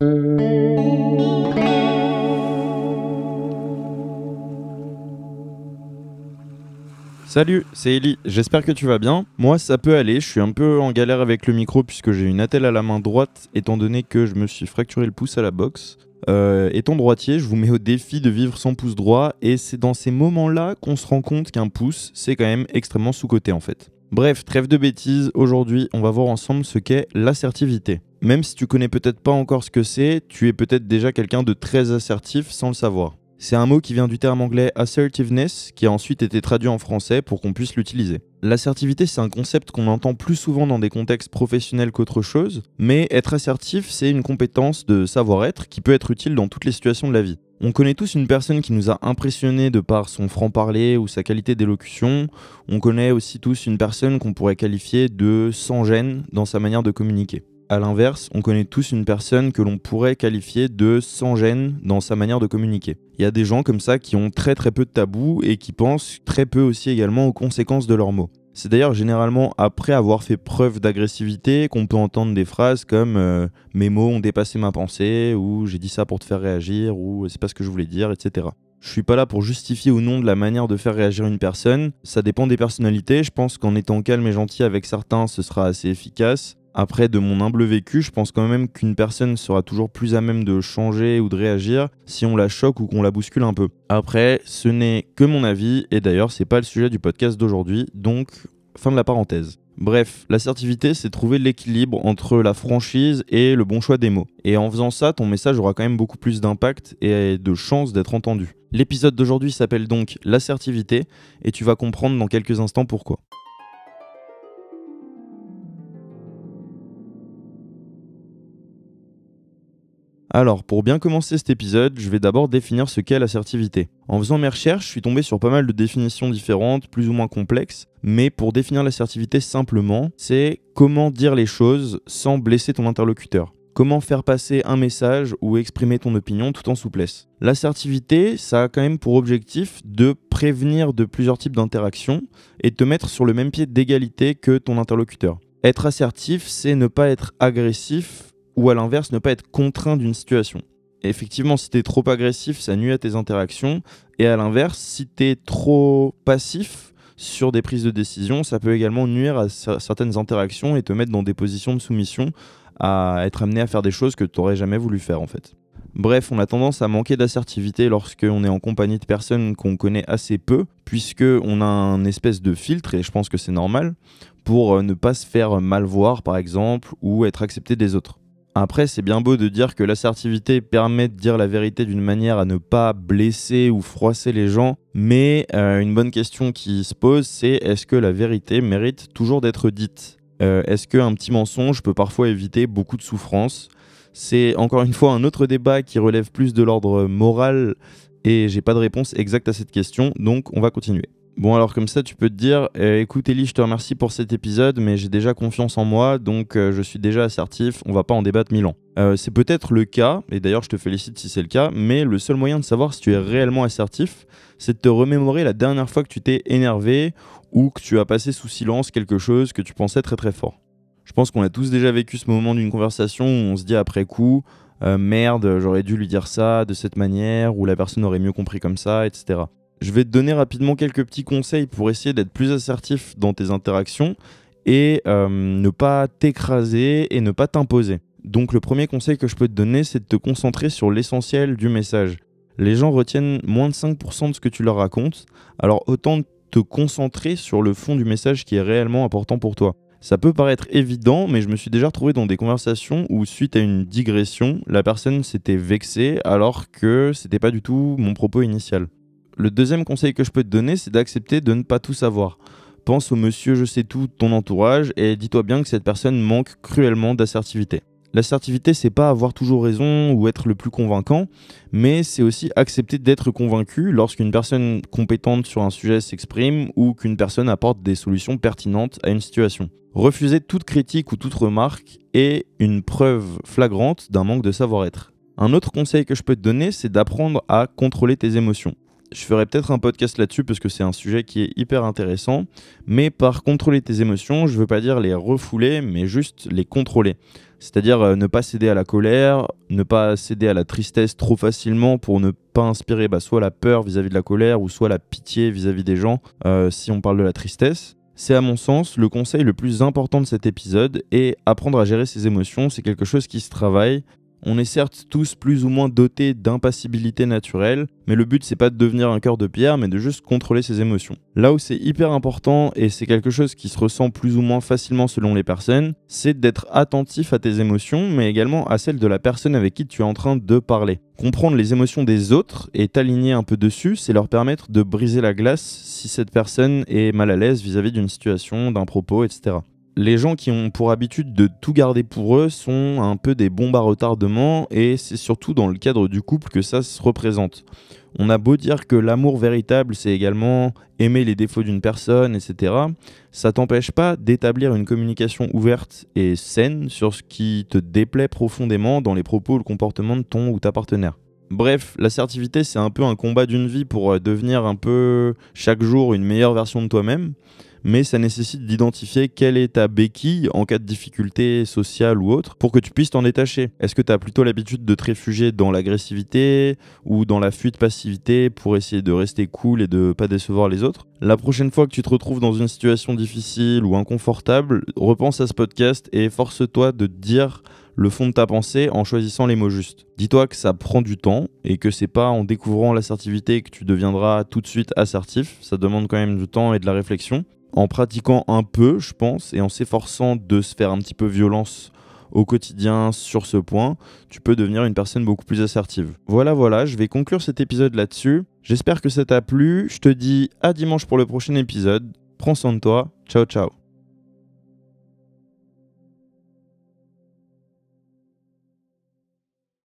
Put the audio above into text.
Salut, c'est Ellie, j'espère que tu vas bien. Moi ça peut aller, je suis un peu en galère avec le micro puisque j'ai une attelle à la main droite étant donné que je me suis fracturé le pouce à la boxe. Euh, étant droitier, je vous mets au défi de vivre sans pouce droit et c'est dans ces moments-là qu'on se rend compte qu'un pouce c'est quand même extrêmement sous-coté en fait. Bref, trêve de bêtises, aujourd'hui on va voir ensemble ce qu'est l'assertivité. Même si tu connais peut-être pas encore ce que c'est, tu es peut-être déjà quelqu'un de très assertif sans le savoir. C'est un mot qui vient du terme anglais assertiveness, qui a ensuite été traduit en français pour qu'on puisse l'utiliser. L'assertivité, c'est un concept qu'on entend plus souvent dans des contextes professionnels qu'autre chose, mais être assertif, c'est une compétence de savoir-être qui peut être utile dans toutes les situations de la vie. On connaît tous une personne qui nous a impressionné de par son franc-parler ou sa qualité d'élocution. On connaît aussi tous une personne qu'on pourrait qualifier de sans gêne dans sa manière de communiquer. A l'inverse, on connaît tous une personne que l'on pourrait qualifier de sans gêne dans sa manière de communiquer. Il y a des gens comme ça qui ont très très peu de tabous et qui pensent très peu aussi également aux conséquences de leurs mots. C'est d'ailleurs généralement après avoir fait preuve d'agressivité qu'on peut entendre des phrases comme euh, mes mots ont dépassé ma pensée ou j'ai dit ça pour te faire réagir ou c'est pas ce que je voulais dire, etc. Je suis pas là pour justifier ou non de la manière de faire réagir une personne, ça dépend des personnalités, je pense qu'en étant calme et gentil avec certains ce sera assez efficace, après, de mon humble vécu, je pense quand même qu'une personne sera toujours plus à même de changer ou de réagir si on la choque ou qu'on la bouscule un peu. Après, ce n'est que mon avis, et d'ailleurs, c'est pas le sujet du podcast d'aujourd'hui, donc fin de la parenthèse. Bref, l'assertivité, c'est trouver l'équilibre entre la franchise et le bon choix des mots. Et en faisant ça, ton message aura quand même beaucoup plus d'impact et de chances d'être entendu. L'épisode d'aujourd'hui s'appelle donc l'assertivité, et tu vas comprendre dans quelques instants pourquoi. Alors, pour bien commencer cet épisode, je vais d'abord définir ce qu'est l'assertivité. En faisant mes recherches, je suis tombé sur pas mal de définitions différentes, plus ou moins complexes, mais pour définir l'assertivité simplement, c'est comment dire les choses sans blesser ton interlocuteur. Comment faire passer un message ou exprimer ton opinion tout en souplesse. L'assertivité, ça a quand même pour objectif de prévenir de plusieurs types d'interactions et de te mettre sur le même pied d'égalité que ton interlocuteur. Être assertif, c'est ne pas être agressif ou à l'inverse ne pas être contraint d'une situation. effectivement, si tu es trop agressif, ça nuit à tes interactions, et à l'inverse, si tu es trop passif sur des prises de décision, ça peut également nuire à certaines interactions et te mettre dans des positions de soumission, à être amené à faire des choses que tu n'aurais jamais voulu faire en fait. Bref, on a tendance à manquer d'assertivité lorsqu'on est en compagnie de personnes qu'on connaît assez peu, puisque on a un espèce de filtre, et je pense que c'est normal, pour euh, ne pas se faire mal voir par exemple, ou être accepté des autres. Après, c'est bien beau de dire que l'assertivité permet de dire la vérité d'une manière à ne pas blesser ou froisser les gens, mais euh, une bonne question qui se pose, c'est est-ce que la vérité mérite toujours d'être dite? Euh, Est-ce qu'un petit mensonge peut parfois éviter beaucoup de souffrance C'est encore une fois un autre débat qui relève plus de l'ordre moral et j'ai pas de réponse exacte à cette question, donc on va continuer. Bon, alors comme ça, tu peux te dire, euh, écoute Ellie, je te remercie pour cet épisode, mais j'ai déjà confiance en moi, donc euh, je suis déjà assertif, on va pas en débattre mille ans. Euh, c'est peut-être le cas, et d'ailleurs je te félicite si c'est le cas, mais le seul moyen de savoir si tu es réellement assertif, c'est de te remémorer la dernière fois que tu t'es énervé ou que tu as passé sous silence quelque chose que tu pensais très très fort. Je pense qu'on a tous déjà vécu ce moment d'une conversation où on se dit après coup, merde, j'aurais dû lui dire ça de cette manière, ou la personne aurait mieux compris comme ça, etc. Je vais te donner rapidement quelques petits conseils pour essayer d'être plus assertif dans tes interactions et euh, ne pas t'écraser et ne pas t'imposer. Donc le premier conseil que je peux te donner, c'est de te concentrer sur l'essentiel du message. Les gens retiennent moins de 5% de ce que tu leur racontes, alors autant te concentrer sur le fond du message qui est réellement important pour toi. Ça peut paraître évident, mais je me suis déjà retrouvé dans des conversations où, suite à une digression, la personne s'était vexée alors que c'était pas du tout mon propos initial. Le deuxième conseil que je peux te donner, c'est d'accepter de ne pas tout savoir. Pense au monsieur je sais tout ton entourage et dis-toi bien que cette personne manque cruellement d'assertivité. L'assertivité, c'est pas avoir toujours raison ou être le plus convaincant, mais c'est aussi accepter d'être convaincu lorsqu'une personne compétente sur un sujet s'exprime ou qu'une personne apporte des solutions pertinentes à une situation. Refuser toute critique ou toute remarque est une preuve flagrante d'un manque de savoir-être. Un autre conseil que je peux te donner, c'est d'apprendre à contrôler tes émotions. Je ferai peut-être un podcast là-dessus parce que c'est un sujet qui est hyper intéressant. Mais par contrôler tes émotions, je veux pas dire les refouler, mais juste les contrôler. C'est-à-dire euh, ne pas céder à la colère, ne pas céder à la tristesse trop facilement pour ne pas inspirer bah, soit la peur vis-à-vis de la colère ou soit la pitié vis-à-vis des gens euh, si on parle de la tristesse. C'est à mon sens le conseil le plus important de cet épisode et apprendre à gérer ses émotions, c'est quelque chose qui se travaille, on est certes tous plus ou moins dotés d'impassibilité naturelle, mais le but c'est pas de devenir un cœur de pierre, mais de juste contrôler ses émotions. Là où c'est hyper important, et c'est quelque chose qui se ressent plus ou moins facilement selon les personnes, c'est d'être attentif à tes émotions, mais également à celles de la personne avec qui tu es en train de parler. Comprendre les émotions des autres et t'aligner un peu dessus, c'est leur permettre de briser la glace si cette personne est mal à l'aise vis-à-vis d'une situation, d'un propos, etc les gens qui ont pour habitude de tout garder pour eux sont un peu des bombes à retardement et c'est surtout dans le cadre du couple que ça se représente. On a beau dire que l'amour véritable, c'est également aimer les défauts d'une personne, etc. Ça t'empêche pas d'établir une communication ouverte et saine sur ce qui te déplaît profondément dans les propos ou le comportement de ton ou ta partenaire. Bref, l'assertivité, c'est un peu un combat d'une vie pour euh, devenir un peu chaque jour une meilleure version de toi-même mais ça nécessite d'identifier quelle est ta béquille en cas de difficulté sociale ou autre pour que tu puisses t'en détacher. Est-ce que tu as plutôt l'habitude de te réfugier dans l'agressivité ou dans la fuite passivité pour essayer de rester cool et de pas décevoir les autres? La prochaine fois que tu te retrouves dans une situation difficile ou inconfortable, repense à ce podcast et force-toi de dire le fond de ta pensée en choisissant les mots justes. Dis-toi que ça prend du temps et que c'est pas en découvrant l'assertivité que tu deviendras tout de suite assertif. Ça demande quand même du temps et de la réflexion en pratiquant un peu, je pense, et en s'efforçant de se faire un petit peu violence au quotidien sur ce point, tu peux devenir une personne beaucoup plus assertive. Voilà, voilà, je vais conclure cet épisode là-dessus. J'espère que ça t'a plu. Je te dis à dimanche pour le prochain épisode. Prends soin de toi. Ciao, ciao.